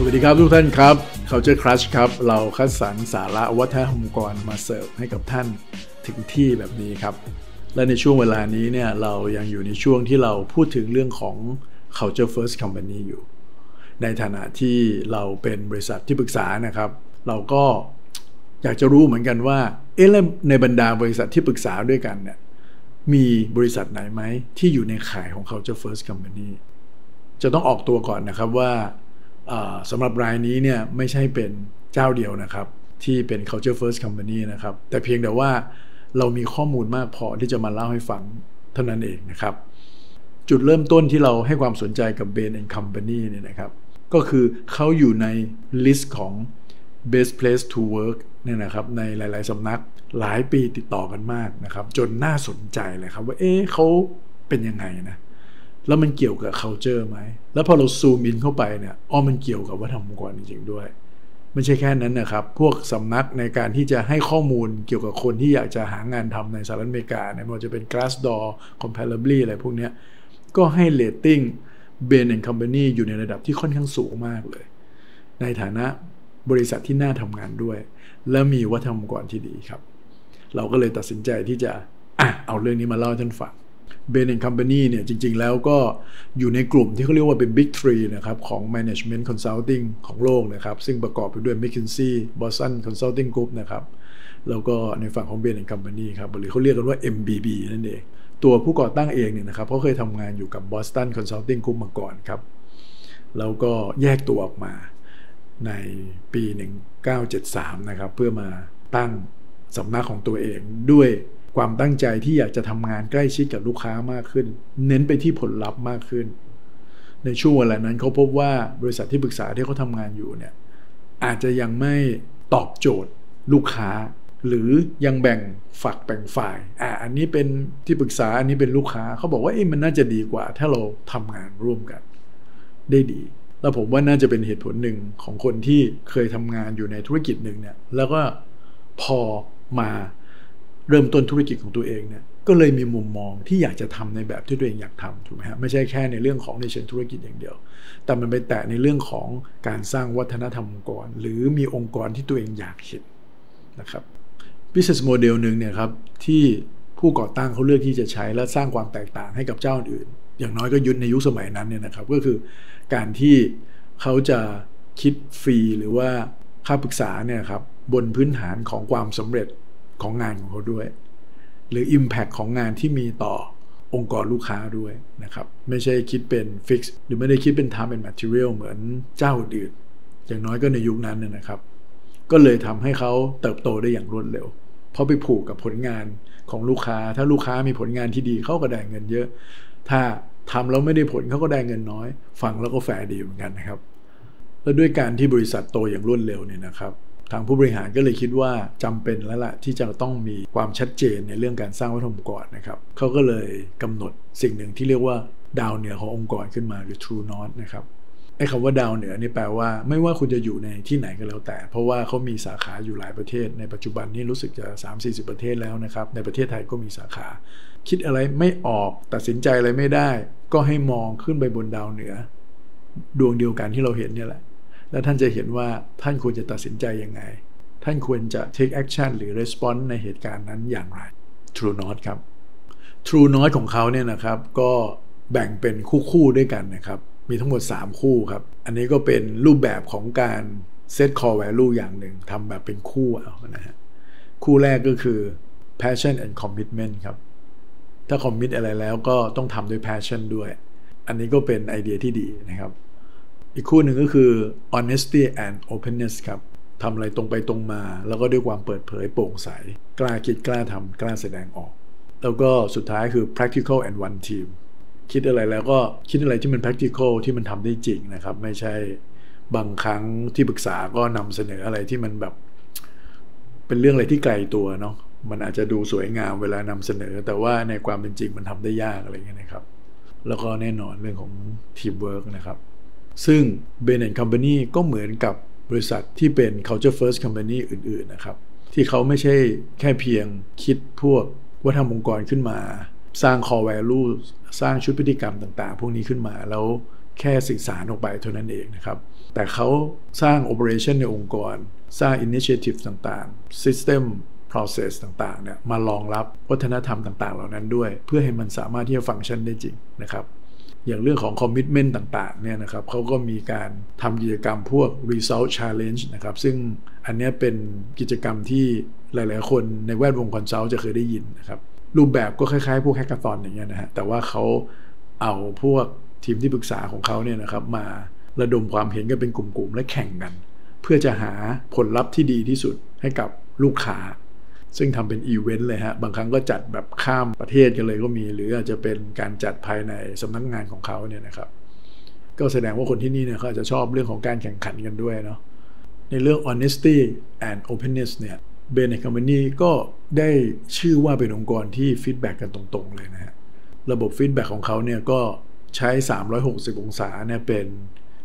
สวัสดีครับทุกท่านครับ Culture Crush ครับ เราคัดสรรสาระวัฒนธรรมองค์กรมาเสิร์ฟให้กับท่านถึงที่แบบนี้ครับ และในช่วงเวลานี้เนี่ยเรายังอยู่ในช่วงที่เราพูดถึงเรื่องของ Culture First Company อยู่ ในฐานะที่เราเป็นบริษัทที่ปรึกษานะครับ เราก็อยากจะรู้เหมือนกันว่าเอ๊ะในบรรดาบริษัทที่ปรึกษาด้วยกันเนี่ยมีบริษัทไหนไหมที่อยู่ในข่ายของ Culture First Company จะต้องออกตัวก่อนนะครับว่า สำหรับรายนี้เนี่ยไม่ใช่เป็นเจ้าเดียวนะครับ ที่เป็น culture first company นะครับ แต่เพียงแต่ว่าเรามีข้อมูลมากพอที่จะมาเล่าให้ฟังเท่านั้นเองนะครับ จุดเริ่มต้นที่เราให้ความสนใจกับ Bain and Company เนี่ยนะครับ ก็คือเขาอยู่ในลิสต์ของ best place to work เนี่ยนะครับในหลาย ๆ สำนักหลายปีติดต่อกันมากนะครับ จนน่าสนใจเลยครับว่าเอ๊ะเขาเป็นยังไงนะ แล้วมันเกี่ยวกับ culture ไหม แล้วพอเราซูมอินเข้าไปเนี่ยอ๋อมันเกี่ยวกับวัฒนธรรมองค์กรจริงๆด้วย ไม่ใช่แค่นั้นนะครับ พวกสำนักในการที่จะให้ข้อมูลเกี่ยวกับคนที่อยากจะหางานทำในสหรัฐอเมริกาเนี่ยไม่ว่าจะเป็น Glassdoor Comparably อะไรพวกนี้ก็ให้เ a ตติ้ง Bain and Company อยู่ในระดับที่ค่อนข้างสูงมากเลย ในฐานะบริษัทที่น่าทำงานด้วย และมีวัฒนธรรมองค์กรที่ดีครับ เราก็เลยตัดสินใจที่จะอะเอาเรื่องนี้มาเล่าให้ท่านฟัง เบนแอนด์คัมพานีเนี่ยจริง ๆ แล้วก็อยู่ในกลุ่มที่เขาเรียกว่าเป็น Big Three นะครับของ Management Consulting ของโลกนะครับ ซึ่งประกอบไปด้วย McKinsey Boston Consulting Group นะครับ แล้วก็ในฝั่งของ Bain and Company ครับหรือเขาเรียกกันว่า MBB นั่นเอง ตัวผู้ก่อตั้งเองเนี่ยนะครับเขาเคยทำงานอยู่กับ Boston Consulting Group มาก่อนครับ แล้วก็แยกตัวออกมาในปี 1973 นะครับ เพื่อมาตั้งสำนักของตัวเองด้วย ความตั้งใจที่อยากจะทำงานใกล้ชิดกับลูกค้ามากขึ้น เน้นไปที่ผลลัพธ์มากขึ้น ในช่วงเวลานั้นเขาพบว่าบริษัทที่ปรึกษาที่เขาทำงานอยู่เนี่ยอาจจะยังไม่ตอบโจทย์ลูกค้า หรือยังแบ่งฝักแบ่งฝ่าย อ่าอันนี้เป็นที่ปรึกษาอันนี้เป็นลูกค้าเขาบอกว่าเอ๊ะมันน่าจะดีกว่า ถ้าเราทำงานร่วมกัน ได้ดีแล้วผมว่าน่าจะเป็นเหตุผลหนึ่งของคนที่เคยทำงานอยู่ในธุรกิจหนึ่งเนี่ยแล้วก็พอมา เริ่มต้นธุรกิจของตัวเองเนี่ยก็เลยมีมุมมองที่อยากจะทำในแบบที่ตัวเองอยากทำถูกไหมฮะไม่ใช่แค่ในเรื่องของในเชิงธุรกิจอย่างเดียว แต่มันไปแตะในเรื่องของการสร้างวัฒนธรรมองค์กร หรือมีองค์กรที่ตัวเองอยากเห็นนะครับ business model หนึ่งเนี่ยครับที่ผู้ก่อตั้งเขาเลือกที่จะใช้และสร้างความแตกต่างให้กับเจ้าอื่น อย่างน้อยก็ยุดในยุคสมัยนั้นเนี่ยนะครับก็คือการที่เขาจะคิดฟรีหรือว่าค่าปรึกษาเนี่ยครับบนพื้นฐานของความสำเร็จ ของงานของเขาด้วย หรือ Impact ของงานที่มีต่อองค์กรลูกค้าด้วยนะครับ ไม่ใช่คิดเป็นฟิกซ์หรือไม่ได้คิดเป็น time and material เหมือนเจ้าอื่น อย่างน้อยก็ในยุคนั้นเนี่ยนะครับ ก็เลยทำให้เขาเติบโตได้อย่างรวดเร็ว เพราะไปผูกกับผลงานของลูกค้า ถ้าลูกค้ามีผลงานที่ดีเขาก็ได้เงินเยอะ ถ้าทำแล้วไม่ได้ผลเขาก็ได้เงินน้อย ฟังแล้วก็แฟร์ดีเหมือนกันนะครับ แล้วด้วยการที่บริษัทโตอย่างรวดเร็วเนี่ยนะครับ ทางผู้บริหารก็เลยคิดว่าจำเป็นแล้วล่ะที่จะต้องมีความชัดเจนในเรื่องการสร้างวัฒนธรรมองค์กรนะครับเขาก็เลยกำหนดสิ่งหนึ่งที่เรียกว่าดาวเหนือขององค์กรขึ้นมาหรือ True North นะครับไอ้คำว่าดาวเหนือนี่แปลว่าไม่ว่าคุณจะอยู่ในที่ไหนก็แล้วแต่ เพราะว่าเขามีสาขาอยู่หลายประเทศ ในปัจจุบันนี้รู้สึกจะ 3-40 ประเทศแล้วนะครับ ในประเทศไทยก็มีสาขา คิดอะไรไม่ออกตัดสินใจอะไรไม่ได้ ก็ให้มองขึ้นไปบนดาวเหนือ ดวงเดียวกันที่เราเห็นเนี่ยแหละ แล้วท่านจะเห็นว่าท่านควรจะตัดสินใจยังไง ท่านควรจะ take action หรือ response ในเหตุการณ์นั้นอย่างไร True North ครับ True North ของเขาเนี่ยนะครับก็แบ่งเป็นคู่ๆด้วยกันนะครับ มีทั้งหมด 3 คู่ครับ อันนี้ก็เป็นรูปแบบของการ set core value อย่างหนึ่งทำแบบเป็นคู่เอานะฮะคู่แรกก็คือ passion and commitment ครับ ถ้า commit อะไรแล้วก็ต้องทำด้วย passion ด้วย อันนี้ก็เป็นไอเดียที่ดีนะครับ อีกคู่หนึ่งก็คือ honesty and openness ครับทำอะไรตรงไปตรงมา แล้วก็ด้วยความเปิดเผยโปร่งใส กล้าคิดกล้าทำกล้าแสดงออก แล้วก็สุดท้ายคือ practical and one team คิดอะไรแล้วก็คิดอะไรที่มัน practical ที่มันทำได้จริงนะครับ ไม่ใช่บางครั้งที่ปรึกษาก็นำเสนออะไรที่มันแบบ เป็นเรื่องอะไรที่ไกลตัวเนาะมันอาจจะดูสวยงามเวลานำเสนอ แต่ว่าในความเป็นจริงมันทำได้ยากอะไรเงี้ยนะครับ แล้วก็แน่นอนเรื่องของทีมเวิร์กนะครับ ซึ่ง Bain Company ก็เหมือนกับบริษัทที่เป็น culture first company อื่นๆนะครับ ที่เขาไม่ใช่แค่เพียงคิดพวกวัฒนธรรมองค์กรขึ้นมา สร้าง core value สร้างชุดพฤติกรรมต่างๆ พวกนี้ขึ้นมาแล้วแค่สื่อสารออกไปเท่านั้นเองนะครับ แต่เขาสร้าง operation ในองค์กร สร้าง initiative ต่างๆ system process ต่างๆเนี่ยมารองรับวัฒนธรรมต่างๆ เหล่านั้นด้วย เพื่อให้มันสามารถที่จะฟังก์ชันได้จริงนะครับ อย่างเรื่องของ commitment ต่างๆเนี่ยนะครับเขาก็มีการทำกิจกรรมพวก result challenge นะครับ ซึ่งอันนี้เป็นกิจกรรมที่หลายๆ คนในแวดวง consult จะเคยได้ยินนะครับรูปแบบก็คล้ายๆ พวก hackathon อย่างเงี้ยนะฮะแต่ว่าเขาเอาพวกทีมที่ปรึกษาของเขาเนี่ยนะครับมาระดมความเห็นกันเป็นกลุ่มๆ และแข่งกัน เพื่อจะหาผลลัพธ์ที่ดีที่สุดให้กับลูกค้า ซึ่งทำเป็นอีเวนต์เลยฮะ บางครั้งก็จัดแบบข้ามประเทศกันเลยก็มี หรืออาจจะเป็นการจัดภายในสำนักงานของเขาเนี่ยนะครับ ก็แสดงว่าคนที่นี่เนี่ยเขาอาจจะชอบเรื่องของการแข่งขันกันด้วยเนาะ ในเรื่อง honesty and openness เนี่ย Bain & Company ก็ได้ชื่อว่าเป็นองค์กรที่ feedback กันตรงๆเลยนะฮะ ระบบ feedback ของเขาเนี่ยก็ใช้ 360 องศาเนี่ยเป็น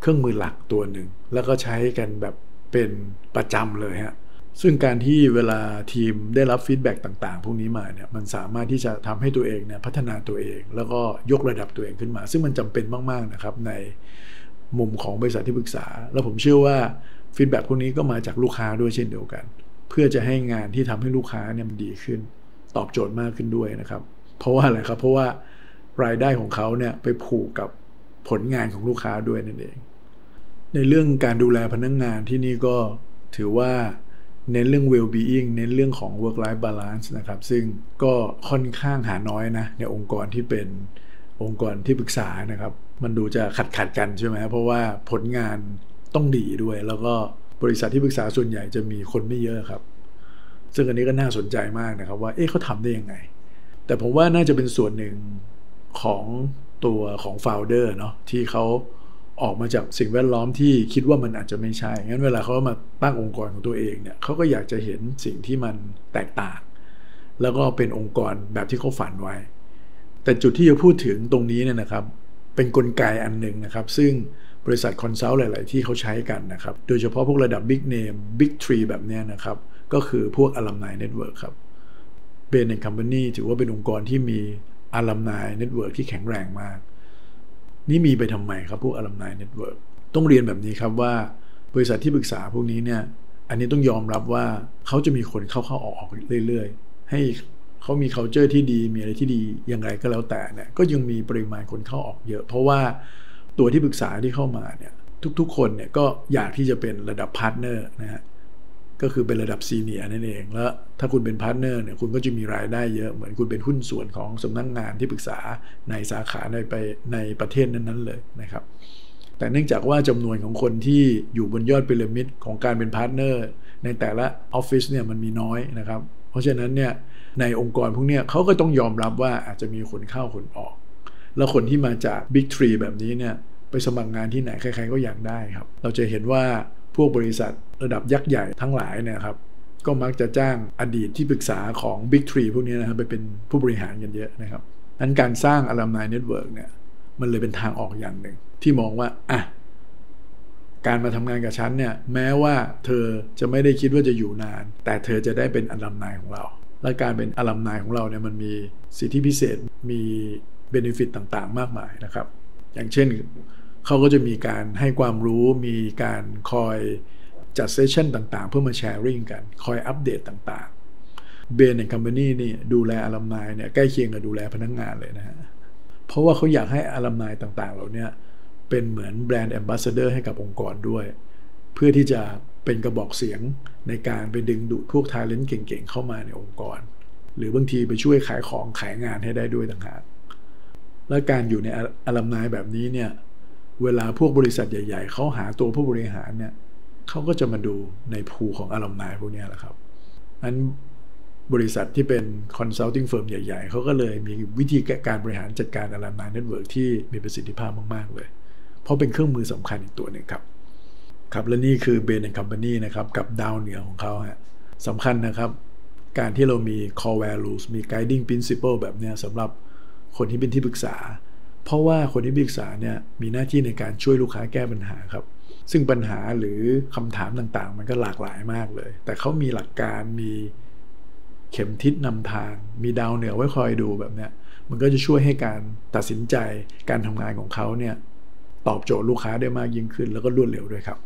เครื่องมือหลักตัวหนึ่ง แล้วก็ใช้กันแบบเป็นประจำเลยฮะ ซึ่งการที่เวลาทีมได้รับ feedback ต่างๆ พวกนี้มาเนี่ยมันสามารถที่จะทำให้ตัวเองเนี่ยพัฒนาตัวเอง แล้วก็ยกระดับตัวเองขึ้นมา ซึ่งมันจำเป็นมากๆนะครับในมุมของบริษัทที่ปรึกษา แล้วผมเชื่อว่า feedback พวกนี้ก็มาจากลูกค้าด้วยเช่นเดียวกัน เพื่อจะให้งานที่ทำให้ลูกค้าเนี่ยมันดีขึ้น ตอบโจทย์มากขึ้นด้วยนะครับ เพราะว่าอะไรครับเพราะว่ารายได้ของเขาเนี่ยไปผูกกับผลงานของลูกค้าด้วยนั่นเอง ในเรื่องการดูแลพนักงานที่นี่ก็ถือว่า เน้นเรื่อง well-being เน้นเรื่องของ work-life balance นะครับ ซึ่งก็ค่อนข้างหาน้อยนะ ในองค์กรที่เป็นองค์กรที่ปรึกษานะครับ มันดูจะขัดขัดกันใช่ไหมเพราะว่าผลงานต้องดีด้วย แล้วก็บริษัทที่ปรึกษาส่วนใหญ่จะมีคนไม่เยอะครับ ซึ่งอันนี้ก็น่าสนใจมากนะครับ ว่าเอ๊ะเขาทำได้ยังไง แต่ผมว่าน่าจะเป็นส่วนหนึ่งของตัวของโฟลเดอร์เนาะที่เขา ออกมาจากสิ่งแวดล้อมที่คิดว่ามันอาจจะไม่ใช่ งั้นเวลาเขามาตั้งองค์กรของตัวเองเนี่ยเขาก็อยากจะเห็นสิ่งที่มันแตกต่าง แล้วก็เป็นองค์กรแบบที่เขาฝันไว้ แต่จุดที่จะพูดถึงตรงนี้เนี่ยนะครับ เป็นกลไกอันหนึ่งนะครับ ซึ่งบริษัท consult หลาย ๆ ที่เขาใช้กันนะครับ โดยเฉพาะพวกระดับ Big Name Big Three แบบนี้นะครับ ก็คือพวก Alumni Network ครับ Bain & Company ถือว่าเป็นองค์กรที่มี alumni network ที่แข็งแรงมาก นี่มีไปทำไมครับพวก alumni network ต้องเรียนแบบนี้ครับว่าบริษัทที่ปรึกษาพวกนี้เนี่ยอันนี้ต้องยอมรับว่าเขาจะมีคนเข้าเข้าออกเรื่อย ๆ ให้เขามี culture ที่ดีมีอะไรที่ดีอย่างไรก็แล้วแต่เนี่ยก็ยังมีปริมาณคนเข้าออกเยอะ เพราะว่าตัวที่ปรึกษาที่เข้ามาเนี่ยทุกๆ คนเนี่ยก็อยากที่จะเป็นระดับ partner นะฮะ ก็คือเป็นระดับ seniorั่นเอง แล้วถ้าคุณเป็น partner เนี่ยคุณก็จะมีรายได้เยอะเหมือนคุณเป็นหุ้นส่วนของสำนักงานที่ปรึกษาในสาขาในไปในประเทศนั้นๆเลยนะครับ แต่เนื่องจากว่าจำนวนของคนที่อยู่บนยอดพีระมิดของการเป็น partner ในแต่ละออฟฟิศเนี่ยมันมีน้อยนะครับ เพราะฉะนั้นเนี่ยในองค์กรพวกนี้เขาก็ต้องยอมรับว่าอาจจะมีคนเข้าคนออก แล้วคนที่มาจาก Big Three แบบนี้เนี่ยไปสมัครงานที่ไหนใครๆก็อยากได้ครับ เราจะเห็นว่า พวกบริษัทระดับยักษ์ใหญ่ทั้งหลายเนี่ยครับ ก็มักจะจ้างอดีตที่ปรึกษาของ Big Three พวกนี้นะครับไปเป็นผู้บริหารกันเยอะนะครับนั้นการสร้าง alumni network เนี่ยมันเลยเป็นทางออกอย่างหนึ่ง ที่มองว่าอะการมาทำงานกับฉันเนี่ยแม้ว่าเธอจะไม่ได้คิดว่าจะอยู่นาน แต่เธอจะได้เป็น alumni ของเรา และการเป็น alumni ของเราเนี่ยมันมีสิทธิพิเศษมี benefit ต่างๆ มากมายนะครับ อย่างเช่น เขาก็จะมีการให้ความรู้มีการคอยจัด session ต่างๆ เพื่อมา sharing กัน คอยอัปเดตต่างๆ Bain & Company นี่ดูแล alumni เนี่ยใกล้เคียงกับดูแลพนักงานเลยนะฮะเพราะว่าเขาอยากให้ alumni ต่างๆเหล่านี้เป็นเหมือน brand ambassador ให้กับองค์กรด้วย เพื่อที่จะเป็นกระบอกเสียงในการไปดึงดูดพวก talent เก่งๆเข้ามาในองค์กร หรือบางทีไปช่วยขายของขายงานให้ได้ด้วยต่างหากและการอยู่ใน alumni แบบนี้เนี่ย เวลาพวกบริษัทใหญ่ ๆเขาหาตัวผู้บริหารเนี่ยเขาก็จะมาดูใน pool ของ alumni พวกนี้แหละครับนั้นบริษัทที่เป็น consulting firm ใหญ่ ๆ เขาก็เลยมีวิธีการบริหารจัดการ alumni network ที่มีประสิทธิภาพมาก ๆ เลย เพราะเป็นเครื่องมือสำคัญอีกตัวหนึ่งครับ ครับและนี่คือ Bain & Company นะครับ กับดาวเหนือของเขาฮะสำคัญนะครับ การที่เรามี core values มี guiding principle แบบนี้สำหรับคนที่เป็นที่ปรึกษา เพราะว่าคนที่ปรึกษาเนี่ยมีหน้าที่ในการช่วยลูกค้าแก้ปัญหาครับ ซึ่งปัญหาหรือคำถามต่างๆ มันก็หลากหลายมากเลย แต่เขามีหลักการมีเข็มทิศนำทาง มีดาวเหนือไว้คอยดูแบบเนี้ยมันก็จะช่วยให้การตัดสินใจการทำงานของเขาเนี่ยตอบโจทย์ลูกค้าได้มากยิ่งขึ้น แล้วก็รวดเร็วด้วยครับ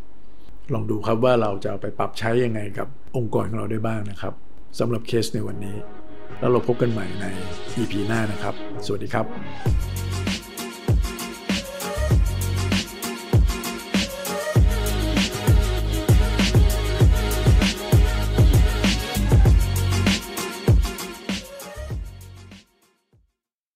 ลองดูครับว่าเราจะเอาไปปรับใช้ยังไงกับองค์กรของเราได้บ้างนะครับสำหรับเคสในวันนี้ แล้วเราพบกันใหม่ใน EP หน้านะครับ สวัสดีครับ